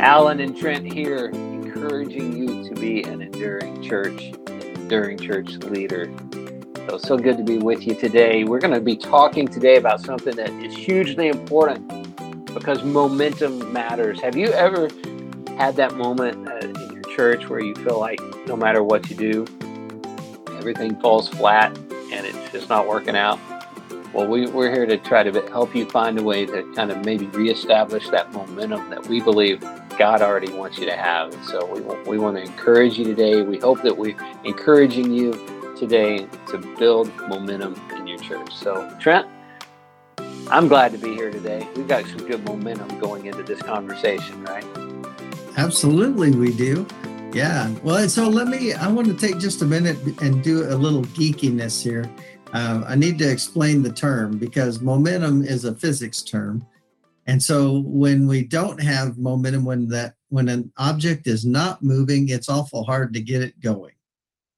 Alan and Trent here, encouraging you to be an enduring church, enduring church leader. So, so good to be with you today. We're going to be talking today about something that is hugely important because momentum matters. Have you ever had that moment uh, in your church where you feel like no matter what you do, everything falls flat and it's just not working out? Well, we, we're here to try to help you find a way to kind of maybe reestablish that momentum that we believe God already wants you to have. And so we, we want to encourage you today. We hope that we're encouraging you today to build momentum in your church. So, Trent, I'm glad to be here today. We've got some good momentum going into this conversation, right? Absolutely, we do. Yeah. Well, so let me, I want to take just a minute and do a little geekiness here. Uh, I need to explain the term because momentum is a physics term. And so when we don't have momentum, when that when an object is not moving, it's awful hard to get it going.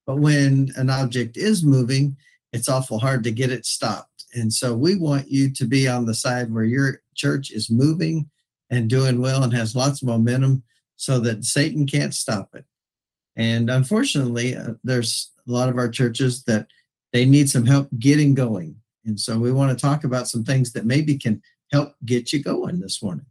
But when an object is moving, it's awful hard to get it stopped. And so we want you to be on the side where your church is moving and doing well and has lots of momentum so that Satan can't stop it. And unfortunately, uh, there's a lot of our churches that they need some help getting going. And so we want to talk about some things that maybe can help get you going this morning.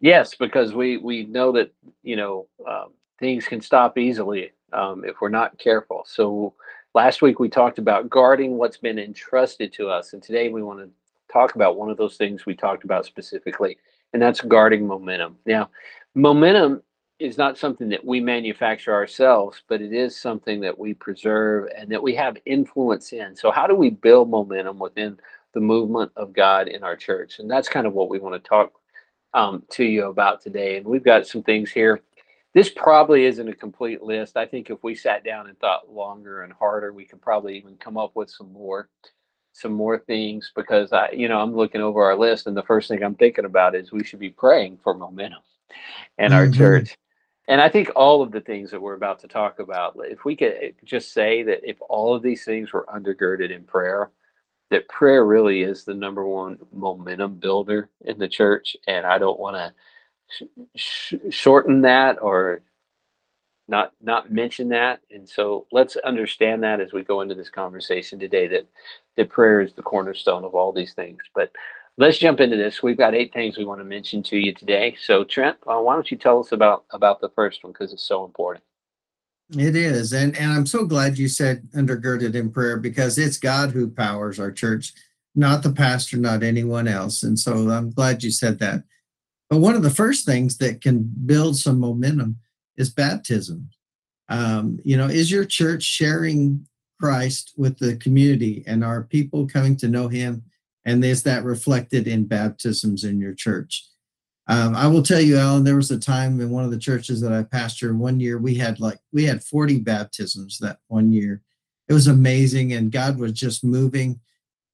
Yes, because we we know that you know um, things can stop easily um, if we're not careful. So last week we talked about guarding what's been entrusted to us, and today we want to talk about one of those things we talked about specifically, and that's guarding momentum. Now, momentum is not something that we manufacture ourselves, but it is something that we preserve and that we have influence in. So, how do we build momentum within the movement of God in our church? And that's kind of what we want to talk um, to you about today. And we've got some things here. This probably isn't a complete list. I think if we sat down and thought longer and harder, we could probably even come up with some more some more things because I, you know, I'm looking over our list and the first thing I'm thinking about is we should be praying for momentum in mm-hmm. our church. And I think all of the things that we're about to talk about, if we could eh, just say that if all of these things were undergirded in prayer, that prayer really is the number one momentum builder in the church. And I don't want to sh- shorten that or not not mention that. And so let's understand that as we go into this conversation today that that prayer is the cornerstone of all these things. But let's jump into this. We've got eight things we want to mention to you today. So, Trent, uh, why don't you tell us about about the first one because it's so important. It is, and and I'm so glad you said undergirded in prayer because it's God who powers our church, not the pastor, not anyone else. And so I'm glad you said that. But one of the first things that can build some momentum is baptism. Um, you know, is your church sharing Christ with the community and are people coming to know Him and is that reflected in baptisms in your church? Um, I will tell you, Alan, there was a time in one of the churches that I pastored one year, we had like, we had 40 baptisms that one year. It was amazing. And God was just moving.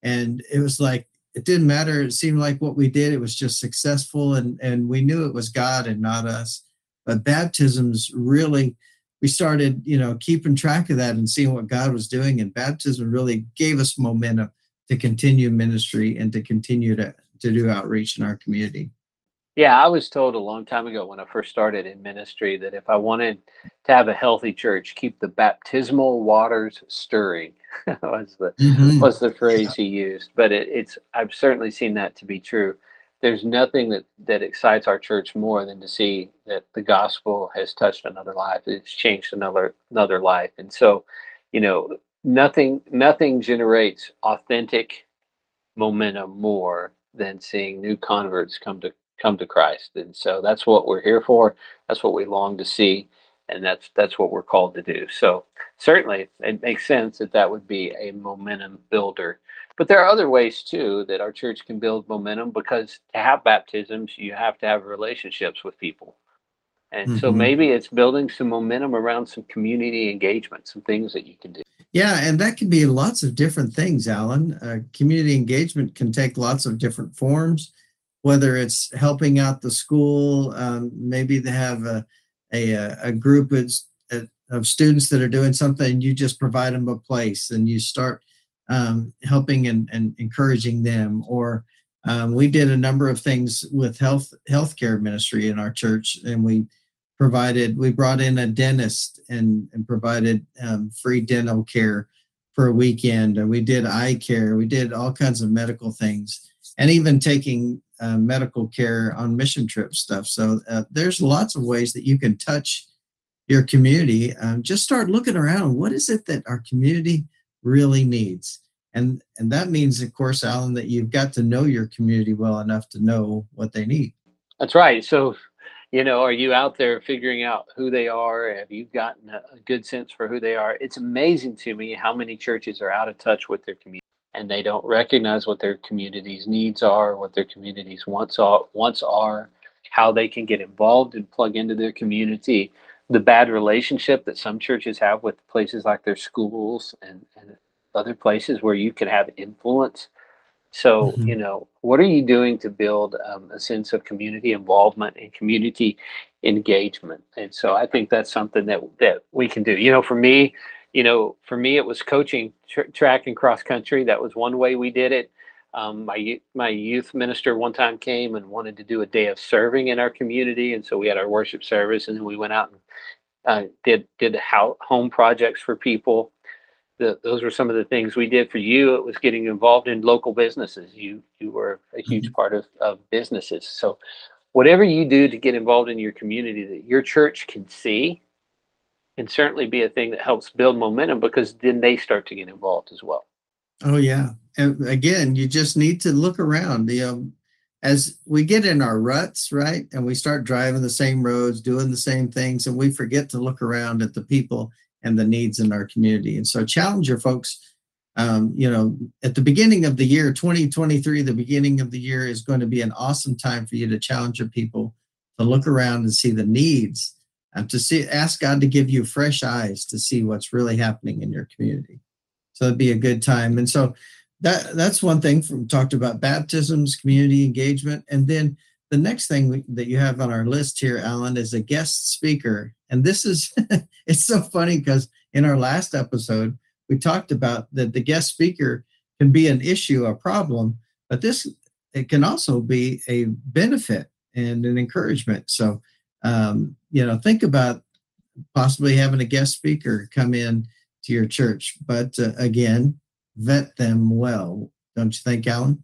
And it was like, it didn't matter. It seemed like what we did, it was just successful. And, and we knew it was God and not us. But baptisms really, we started, you know, keeping track of that and seeing what God was doing. And baptism really gave us momentum to continue ministry and to continue to, to do outreach in our community. Yeah, I was told a long time ago when I first started in ministry that if I wanted to have a healthy church, keep the baptismal waters stirring. was the mm-hmm. was the phrase he used. But it, it's I've certainly seen that to be true. There's nothing that that excites our church more than to see that the gospel has touched another life. It's changed another another life. And so, you know, nothing nothing generates authentic momentum more than seeing new converts come to come to Christ. And so that's what we're here for. That's what we long to see and that's that's what we're called to do. So certainly it makes sense that that would be a momentum builder. But there are other ways too that our church can build momentum because to have baptisms you have to have relationships with people. And mm-hmm. so maybe it's building some momentum around some community engagement, some things that you can do. Yeah, and that can be lots of different things, Alan. Uh, community engagement can take lots of different forms, whether it's helping out the school, um, maybe they have a, a, a group of, of students that are doing something, you just provide them a place and you start um, helping and, and encouraging them. Or Um, we did a number of things with health healthcare ministry in our church, and we provided we brought in a dentist and, and provided um, free dental care for a weekend. And we did eye care. We did all kinds of medical things, and even taking uh, medical care on mission trip stuff. So uh, there's lots of ways that you can touch your community. Um, just start looking around. What is it that our community really needs? And and that means, of course, Alan, that you've got to know your community well enough to know what they need. That's right. So, you know, are you out there figuring out who they are? Have you gotten a, a good sense for who they are? It's amazing to me how many churches are out of touch with their community and they don't recognize what their community's needs are, what their community's wants are, wants are, how they can get involved and plug into their community. The bad relationship that some churches have with places like their schools and, and other places where you can have influence. So, mm-hmm. you know, what are you doing to build um, a sense of community involvement and community engagement? And so I think that's something that that we can do. You know, for me, you know, for me, it was coaching tr- track and cross country. That was one way we did it. Um, my my youth minister one time came and wanted to do a day of serving in our community, and so we had our worship service, and then we went out and uh, did did how, home projects for people. The, those were some of the things we did for you. It was getting involved in local businesses. You you were a huge mm-hmm. part of, of businesses. So whatever you do to get involved in your community that your church can see can certainly be a thing that helps build momentum because then they start to get involved as well. Oh yeah, and again, you just need to look around. You know, as we get in our ruts, right, and we start driving the same roads, doing the same things, and we forget to look around at the people and the needs in our community. And so, challenge your folks. Um, you know, at the beginning of the year, 2023, the beginning of the year is going to be an awesome time for you to challenge your people to look around and see the needs and to see ask God to give you fresh eyes to see what's really happening in your community. So it'd be a good time. And so that that's one thing from talked about baptisms, community engagement, and then the next thing we, that you have on our list here, Alan, is a guest speaker. And this is it's so funny because in our last episode we talked about that the guest speaker can be an issue, a problem, but this it can also be a benefit and an encouragement. So um, you know, think about possibly having a guest speaker come in to your church. But uh, again, vet them well, don't you think, Alan?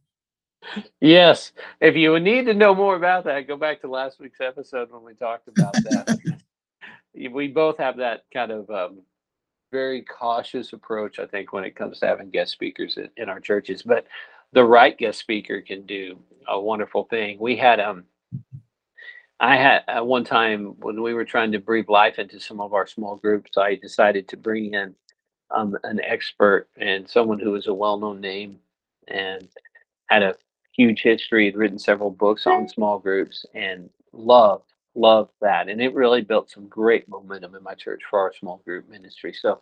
Yes. If you need to know more about that, go back to last week's episode when we talked about that. we both have that kind of um, very cautious approach, I think, when it comes to having guest speakers in, in our churches. But the right guest speaker can do a wonderful thing. We had um I had at one time when we were trying to breathe life into some of our small groups, I decided to bring in um, an expert and someone who was a well-known name and had a huge history, had written several books on small groups, and loved loved that. And it really built some great momentum in my church for our small group ministry. So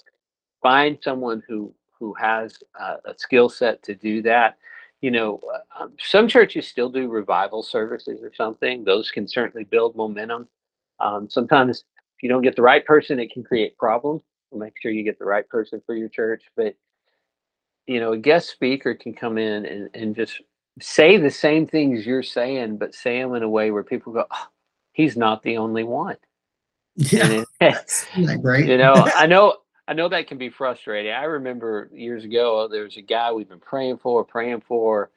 find someone who who has uh, a skill set to do that you know, um, some churches still do revival services or something. Those can certainly build momentum. Um, sometimes, if you don't get the right person, it can create problems. So make sure you get the right person for your church. But, you know, a guest speaker can come in and, and just say the same things you're saying, but say them in a way where people go, oh, he's not the only one. Yeah. It, great? you know, I know I know that can be frustrating. I remember years ago, there was a guy we've been praying for, praying for,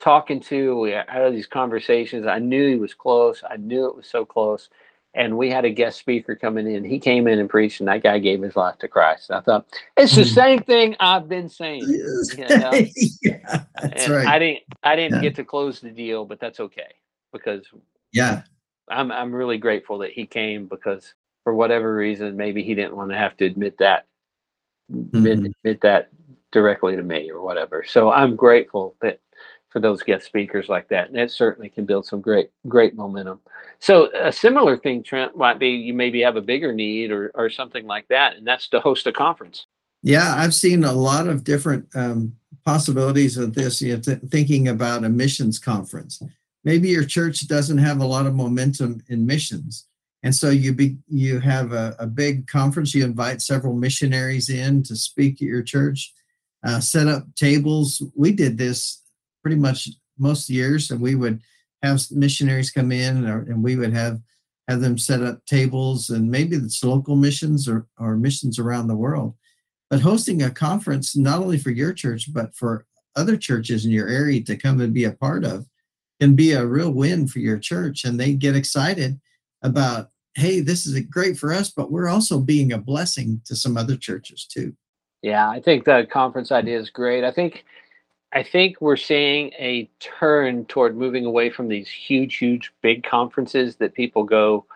talking to. We had these conversations. I knew he was close. I knew it was so close. And we had a guest speaker coming in. He came in and preached, and that guy gave his life to Christ. I thought it's the hmm. same thing I've been saying. You know? yeah, that's and right. I didn't. I didn't yeah. get to close the deal, but that's okay because yeah, I'm. I'm really grateful that he came because for whatever reason, maybe he didn't want to have to admit that, mm-hmm. that directly to me or whatever. So I'm grateful that for those guest speakers like that, and that certainly can build some great, great momentum. So a similar thing, Trent, might be you maybe have a bigger need or or something like that, and that's to host a conference. Yeah, I've seen a lot of different um, possibilities of this. You know, th- thinking about a missions conference. Maybe your church doesn't have a lot of momentum in missions, and so you be you have a, a big conference. You invite several missionaries in to speak at your church. Uh, set up tables. We did this pretty much most years, and we would have missionaries come in, or, and we would have have them set up tables, and maybe it's local missions or, or missions around the world. But hosting a conference, not only for your church, but for other churches in your area to come and be a part of, can be a real win for your church. And they get excited about, hey, this is great for us, but we're also being a blessing to some other churches too. Yeah, I think the conference idea is great. I think I think we're seeing a turn toward moving away from these huge, huge, big conferences that people go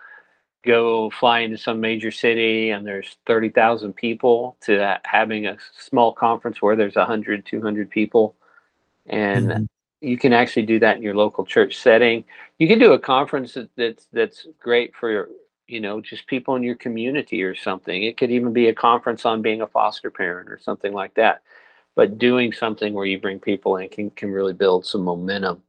go fly into some major city and there's 30,000 people to having a small conference where there's 100, 200 people. And mm-hmm. you can actually do that in your local church setting. You can do a conference that, that's that's great for you know just people in your community or something. It could even be a conference on being a foster parent or something like that but doing something where you bring people in can, can really build some momentum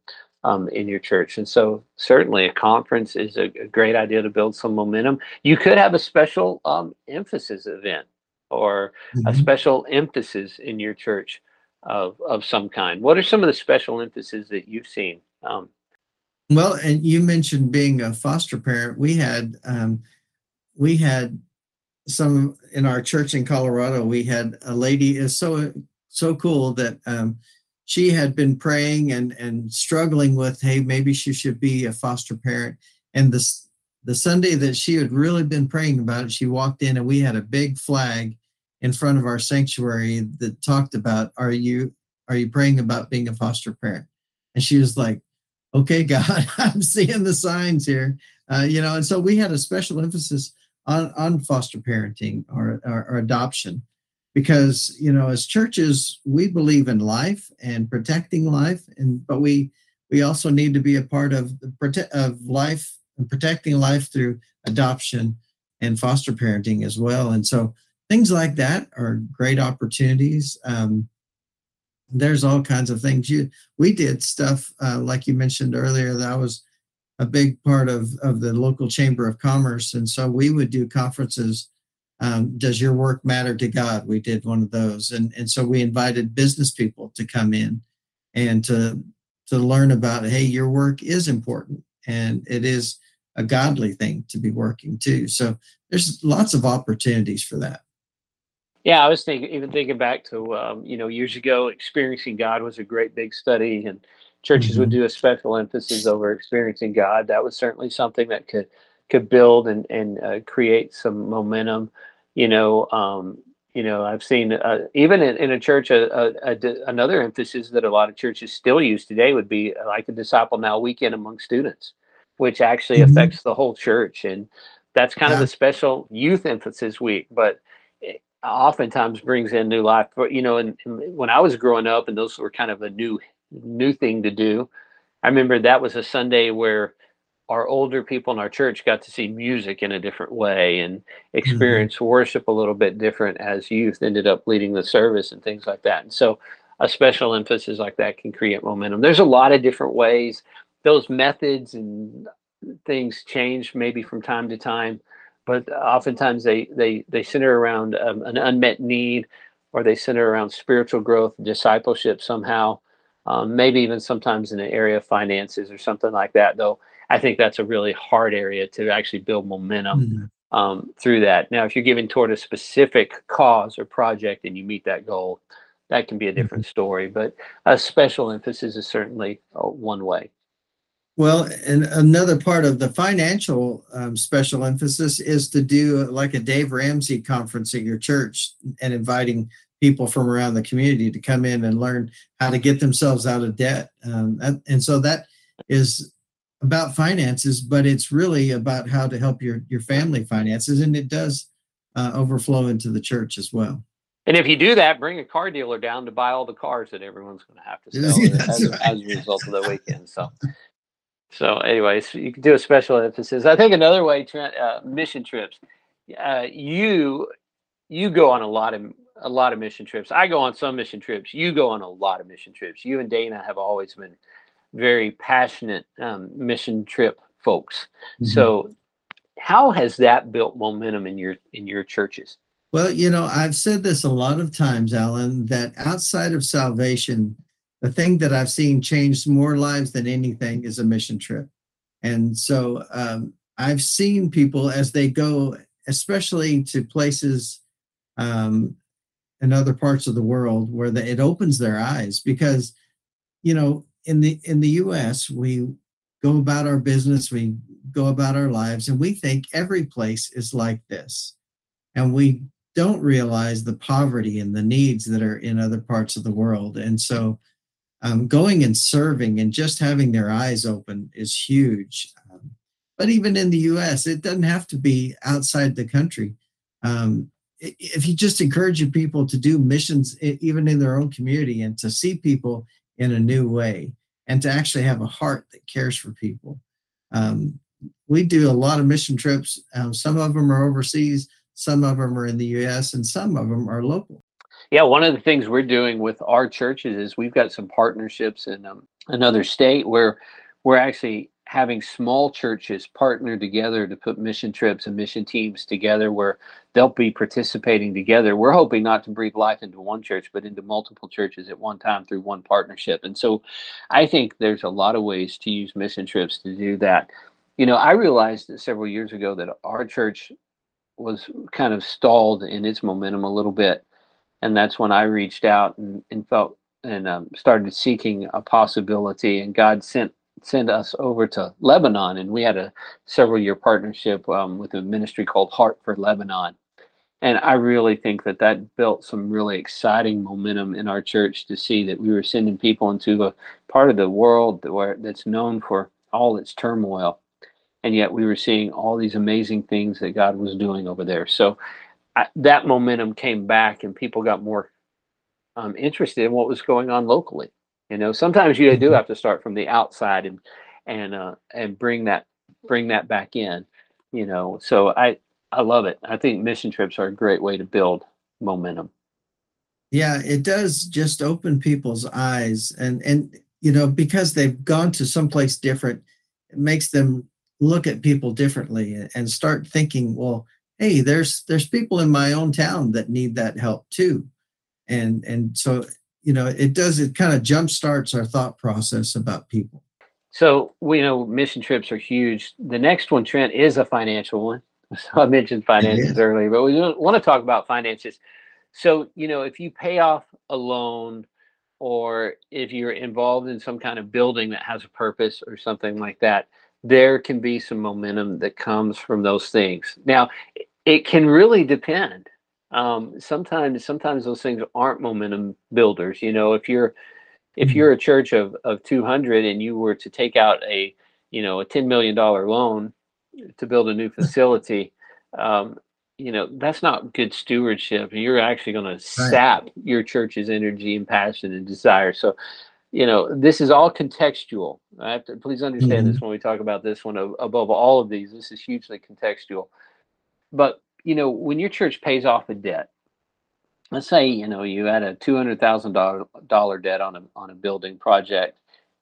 um, in your church. And so, certainly, a conference is a, a, great idea to build some momentum. You could have a special um, emphasis event or mm-hmm. a special emphasis in your church of, of some kind. What are some of the special emphases that you've seen? Um, well, and you mentioned being a foster parent. We had um, we had some in our church in Colorado. We had a lady is so so cool that um, she had been praying and and struggling with, hey, maybe she should be a foster parent. And this the Sunday that she had really been praying about it, she walked in and we had a big flag in front of our sanctuary that talked about, are you are you praying about being a foster parent? And she was like, okay, God, I'm seeing the signs here. Uh, you know, and so we had a special emphasis on, on foster parenting or, or, or adoption because you know as churches we believe in life and protecting life and but we we also need to be a part of the of life and protecting life through adoption and foster parenting as well and so things like that are great opportunities um, there's all kinds of things you we did stuff uh, like you mentioned earlier that was a big part of of the local chamber of commerce and so we would do conferences um, does your work matter to God? We did one of those, and and so we invited business people to come in and to to learn about hey, your work is important, and it is a godly thing to be working too. So there's lots of opportunities for that. Yeah, I was thinking, even thinking back to um, you know years ago, experiencing God was a great big study, and churches mm-hmm. would do a special emphasis over experiencing God. That was certainly something that could could build and and uh, create some momentum. You know, um, you know, I've seen uh, even in, in, a church, a, a, a, another emphasis that a lot of churches still use today would be uh, like a disciple now weekend among students, which actually mm-hmm. affects the whole church, and that's kind yeah. of a special youth emphasis week, but. Oftentimes brings in new life but you know and, and when i was growing up and those were kind of a new new thing to do i remember that was a sunday where our older people in our church got to see music in a different way and mm-hmm. experience mm-hmm. worship a little bit different as youth ended up leading the service and things like that. And so a special emphasis like that can create momentum. There's a lot of different ways. Those methods and things change maybe from time to time, but oftentimes they they they center around um, an unmet need or they center around spiritual growth, discipleship somehow. Um, maybe even sometimes in the area of finances or something like that, though I think that's a really hard area to actually build momentum mm-hmm. um, through that. Now, if you're giving toward a specific cause or project and you meet that goal, that can be a mm-hmm. different mm-hmm. story. But a special emphasis is certainly uh, one way. Well, and another part of the financial um, special emphasis is to do like a Dave Ramsey conference at your church and inviting people from around the community to come in and learn how to get themselves out of debt. Um, and, and so that is about finances, but it's really about how to help your your family finances, and it does uh, overflow into the church as well. And if you do that, bring a car dealer down to buy all the cars that everyone's going to have to sell as, right. as, a result of the weekend. So, so anyways, you can do a special emphasis. I think another way, uh, mission trips. Uh, you you go on a lot of a lot of mission trips. I go on some mission trips. You go on a lot of mission trips. You and Dana have always been very passionate um, mission trip folks. Mm-hmm. So, how has that built momentum in your in your churches? Well, you know, I've said this a lot of times, Alan, that outside of salvation, the thing that I've seen change more lives than anything is a mission trip. And so um, I've seen people as they go, especially to places um, in other parts of the world, where the, it opens their eyes because, you know, in the in the U.S. we go about our business, we go about our lives, and we think every place is like this, and we don't realize the poverty and the needs that are in other parts of the world. And so, um, going and serving and just having their eyes open is huge. Um, but even in the U.S., it doesn't have to be outside the country. Um, if you just encourage your people to do missions, even in their own community, and to see people in a new way, and to actually have a heart that cares for people. Um, we do a lot of mission trips. Um, some of them are overseas, some of them are in the U.S., and some of them are local. Yeah, one of the things we're doing with our churches is we've got some partnerships in um, another state where we're actually having small churches partner together to put mission trips and mission teams together where they'll be participating together. We're hoping not to breathe life into one church, but into multiple churches at one time through one partnership. And so I think there's a lot of ways to use mission trips to do that. You know, I realized several years ago that our church was kind of stalled in its momentum a little bit. And that's when I reached out and, and felt and um, started seeking a possibility. And God sent send us over to Lebanon, and we had a several year partnership um, with a ministry called Heart for Lebanon. And I really think that that built some really exciting momentum in our church to see that we were sending people into a part of the world that where that's known for all its turmoil, and yet we were seeing all these amazing things that God was doing over there. So I, that momentum came back, and people got more um, interested in what was going on locally. You know, sometimes you do mm-hmm. have to start from the outside and and uh, and bring that bring that back in. You know, so I I love it. I think mission trips are a great way to build momentum. Yeah, it does just open people's eyes and and you know because they've gone to someplace different, it makes them look at people differently and start thinking, well, hey, there's there's people in my own town that need that help too. And and so you know, it does, it kind of jump starts our thought process about people. So we know mission trips are huge. The next one, Trent, is a financial one. So I mentioned finances earlier, but we want to talk about finances. So, you know, if you pay off a loan or if you're involved in some kind of building that has a purpose or something like that, there can be some momentum that comes from those things. Now, it can really depend um, sometimes sometimes those things aren't momentum builders. You know, if you're if mm-hmm. you're a church of of 200 and you were to take out a you know a 10 million dollar loan to build a new facility, um, you know that's not good stewardship. You're actually going to sap your church's energy and passion and desire. So you know this is all contextual i have to please understand mm-hmm. this when we talk about this one above all of these this is hugely contextual but you know, when your church pays off a debt, let's say you know you had a two hundred thousand dollar debt on a on a building project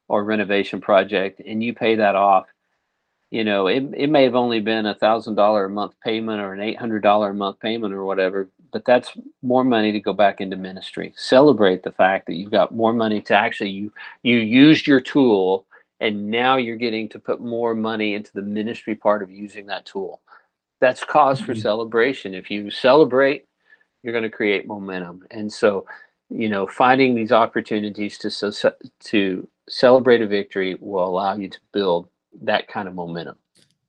or renovation project, and you pay that off. You know, it, it may have only been a thousand dollar a month payment or an eight hundred dollar a month payment or whatever, but that's more money to go back into ministry. Celebrate the fact that you've got more money to actually you you used your tool and now you're getting to put more money into the ministry part of using that tool that's cause for mm-hmm. celebration. If you celebrate, you're going to create momentum. And so, you know, finding these opportunities to to celebrate a victory will allow you to build that kind of momentum.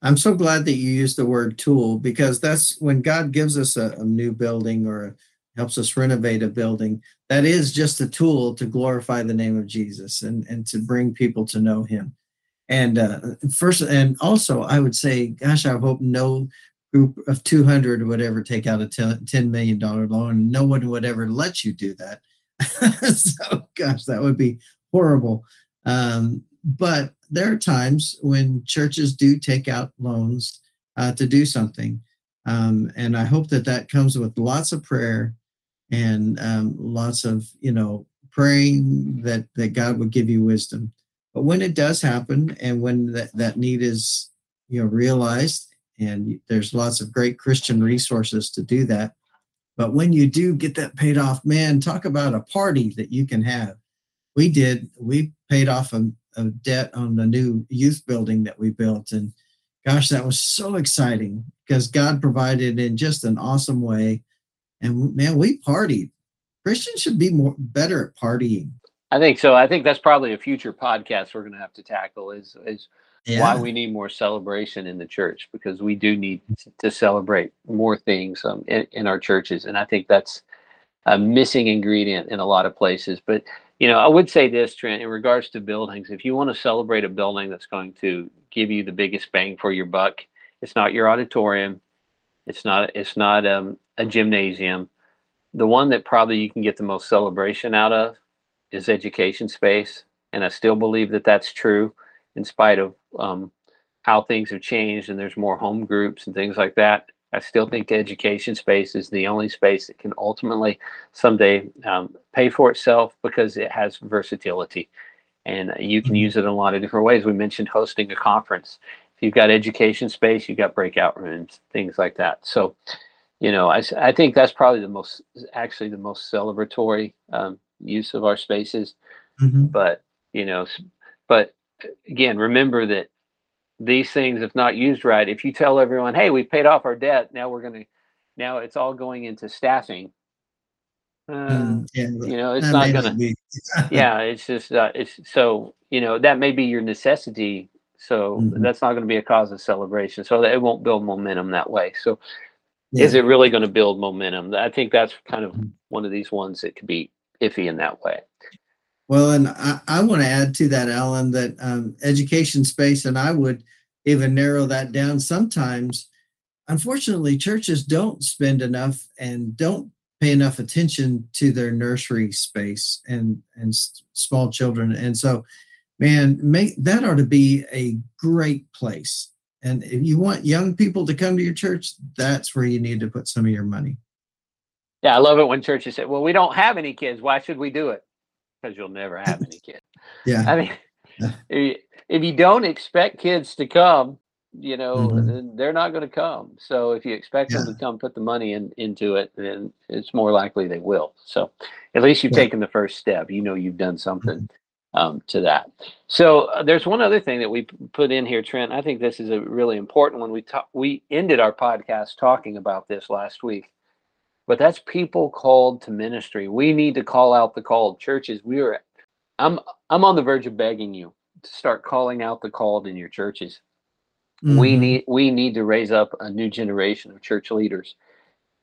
I'm so glad that you used the word tool because that's when God gives us a, a new building or helps us renovate a building. That is just a tool to glorify the name of Jesus and, and to bring people to know him. And uh, first, and also, I would say, gosh, I hope no group of 200 would ever take out a $10 million loan. No one would ever let you do that. so, gosh, that would be horrible. Um, but there are times when churches do take out loans uh, to do something. Um, and I hope that that comes with lots of prayer and um, lots of, you know, praying that, that God would give you wisdom. But when it does happen and when that, that need is, you know, realized and there's lots of great Christian resources to do that. But when you do get that paid off, man, talk about a party that you can have we did. We paid off a, a debt on the new youth building that we built, and gosh, that was so exciting because God provided in just an awesome way. And man, we partied. Christians should be more better at partying. I think so. I think that's probably a future podcast we're going to have to tackle is is yeah. why we need more celebration in the church because we do need to celebrate more things um, in, in our churches, and I think that's a missing ingredient in a lot of places. But you know, I would say this, Trent, in regards to buildings, if you want to celebrate a building that's going to give you the biggest bang for your buck, it's not your auditorium, it's not it's not um, a gymnasium. The one that probably you can get the most celebration out of is education space, and I still believe that that's true, in spite of um, how things have changed and there's more home groups and things like that. I still think the education space is the only space that can ultimately someday um, pay for itself because it has versatility and you can mm-hmm. use it in a lot of different ways. We mentioned hosting a conference. If you've got education space, you've got breakout rooms, things like that. So, you know, I, I think that's probably the most, actually the most celebratory um, use of our spaces. Mm-hmm. But, you know, but again, remember that these things, if not used right, if you tell everyone, hey, we paid off our debt, now we're going to, now it's all going into staffing. Uh, mm, yeah, you know, it's not going to, yeah, it's just, uh, it's so, you know, that may be your necessity. So mm-hmm. that's not going to be a cause of celebration. So that it won't build momentum that way. So yeah. is it really going to build momentum? I think that's kind of mm-hmm. one of these ones that could be iffy in that way. Well, and I, I want to add to that, Alan, that um, education space, and I would even narrow that down sometimes. Unfortunately, churches don't spend enough and don't pay enough attention to their nursery space and and small children. And so, man, make that ought to be a great place. And if you want young people to come to your church, that's where you need to put some of your money. Yeah, I love it when churches say, "Well, we don't have any kids. Why should we do it?" Because you'll never have any kids. yeah. I mean, if you don't expect kids to come, you know, mm-hmm. they're not going to come. So if you expect yeah. them to come, put the money in, into it, then it's more likely they will. So at least you've yeah. taken the first step. You know, you've done something mm-hmm. um, to that. So uh, there's one other thing that we put in here, Trent. I think this is a really important one. We talk, we ended our podcast talking about this last week but that's people called to ministry. We need to call out the called churches. We are I'm I'm on the verge of begging you to start calling out the called in your churches. Mm-hmm. We need we need to raise up a new generation of church leaders.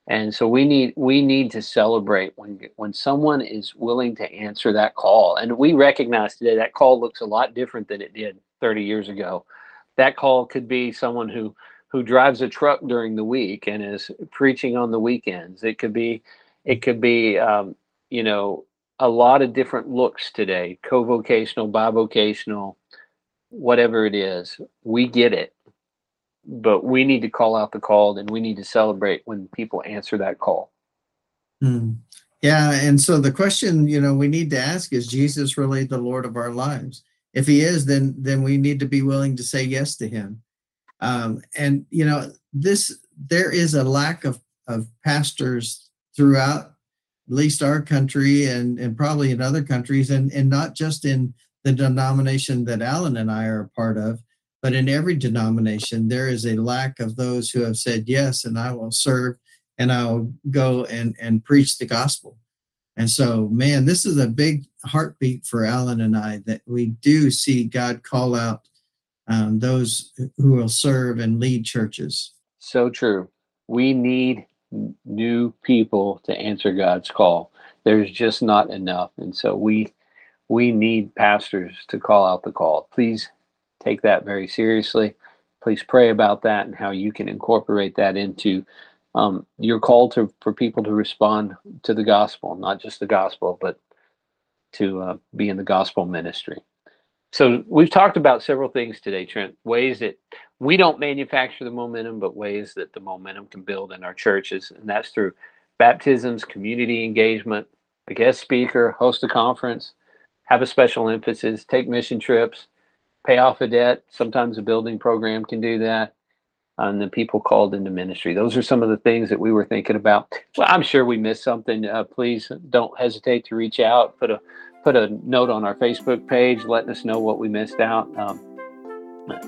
And so we need we need to celebrate when when someone is willing to answer that call. And we recognize today that call looks a lot different than it did 30 years ago. That call could be someone who who drives a truck during the week and is preaching on the weekends. It could be, it could be, um, you know, a lot of different looks today, co-vocational, bivocational, whatever it is. We get it, but we need to call out the called, and we need to celebrate when people answer that call. Mm. Yeah, and so the question, you know, we need to ask is Jesus really the Lord of our lives? If he is, then then we need to be willing to say yes to him. Um, and you know, this there is a lack of of pastors throughout at least our country and and probably in other countries, and and not just in the denomination that Alan and I are a part of, but in every denomination, there is a lack of those who have said yes, and I will serve, and I'll go and and preach the gospel. And so, man, this is a big heartbeat for Alan and I that we do see God call out um, those who will serve and lead churches. So true. We need new people to answer God's call. There's just not enough, and so we we need pastors to call out the call. Please take that very seriously. Please pray about that and how you can incorporate that into um, your call to for people to respond to the gospel, not just the gospel, but to uh, be in the gospel ministry. So we've talked about several things today, Trent. Ways that we don't manufacture the momentum, but ways that the momentum can build in our churches, and that's through baptisms, community engagement, a guest speaker, host a conference, have a special emphasis, take mission trips, pay off a debt. Sometimes a building program can do that. And the people called into ministry. Those are some of the things that we were thinking about. Well, I'm sure we missed something. Uh, please don't hesitate to reach out. Put a put a note on our Facebook page, letting us know what we missed out. Um,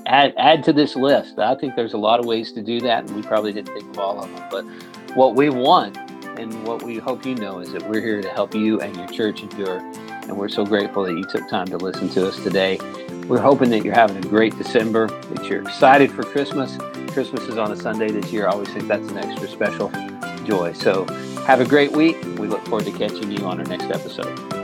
add add to this list. I think there's a lot of ways to do that, and we probably didn't think of all of them. But what we want and what we hope you know is that we're here to help you and your church endure. And we're so grateful that you took time to listen to us today. We're hoping that you're having a great December, that you're excited for Christmas. Christmas is on a Sunday this year. I always think that's an extra special joy. So have a great week. We look forward to catching you on our next episode.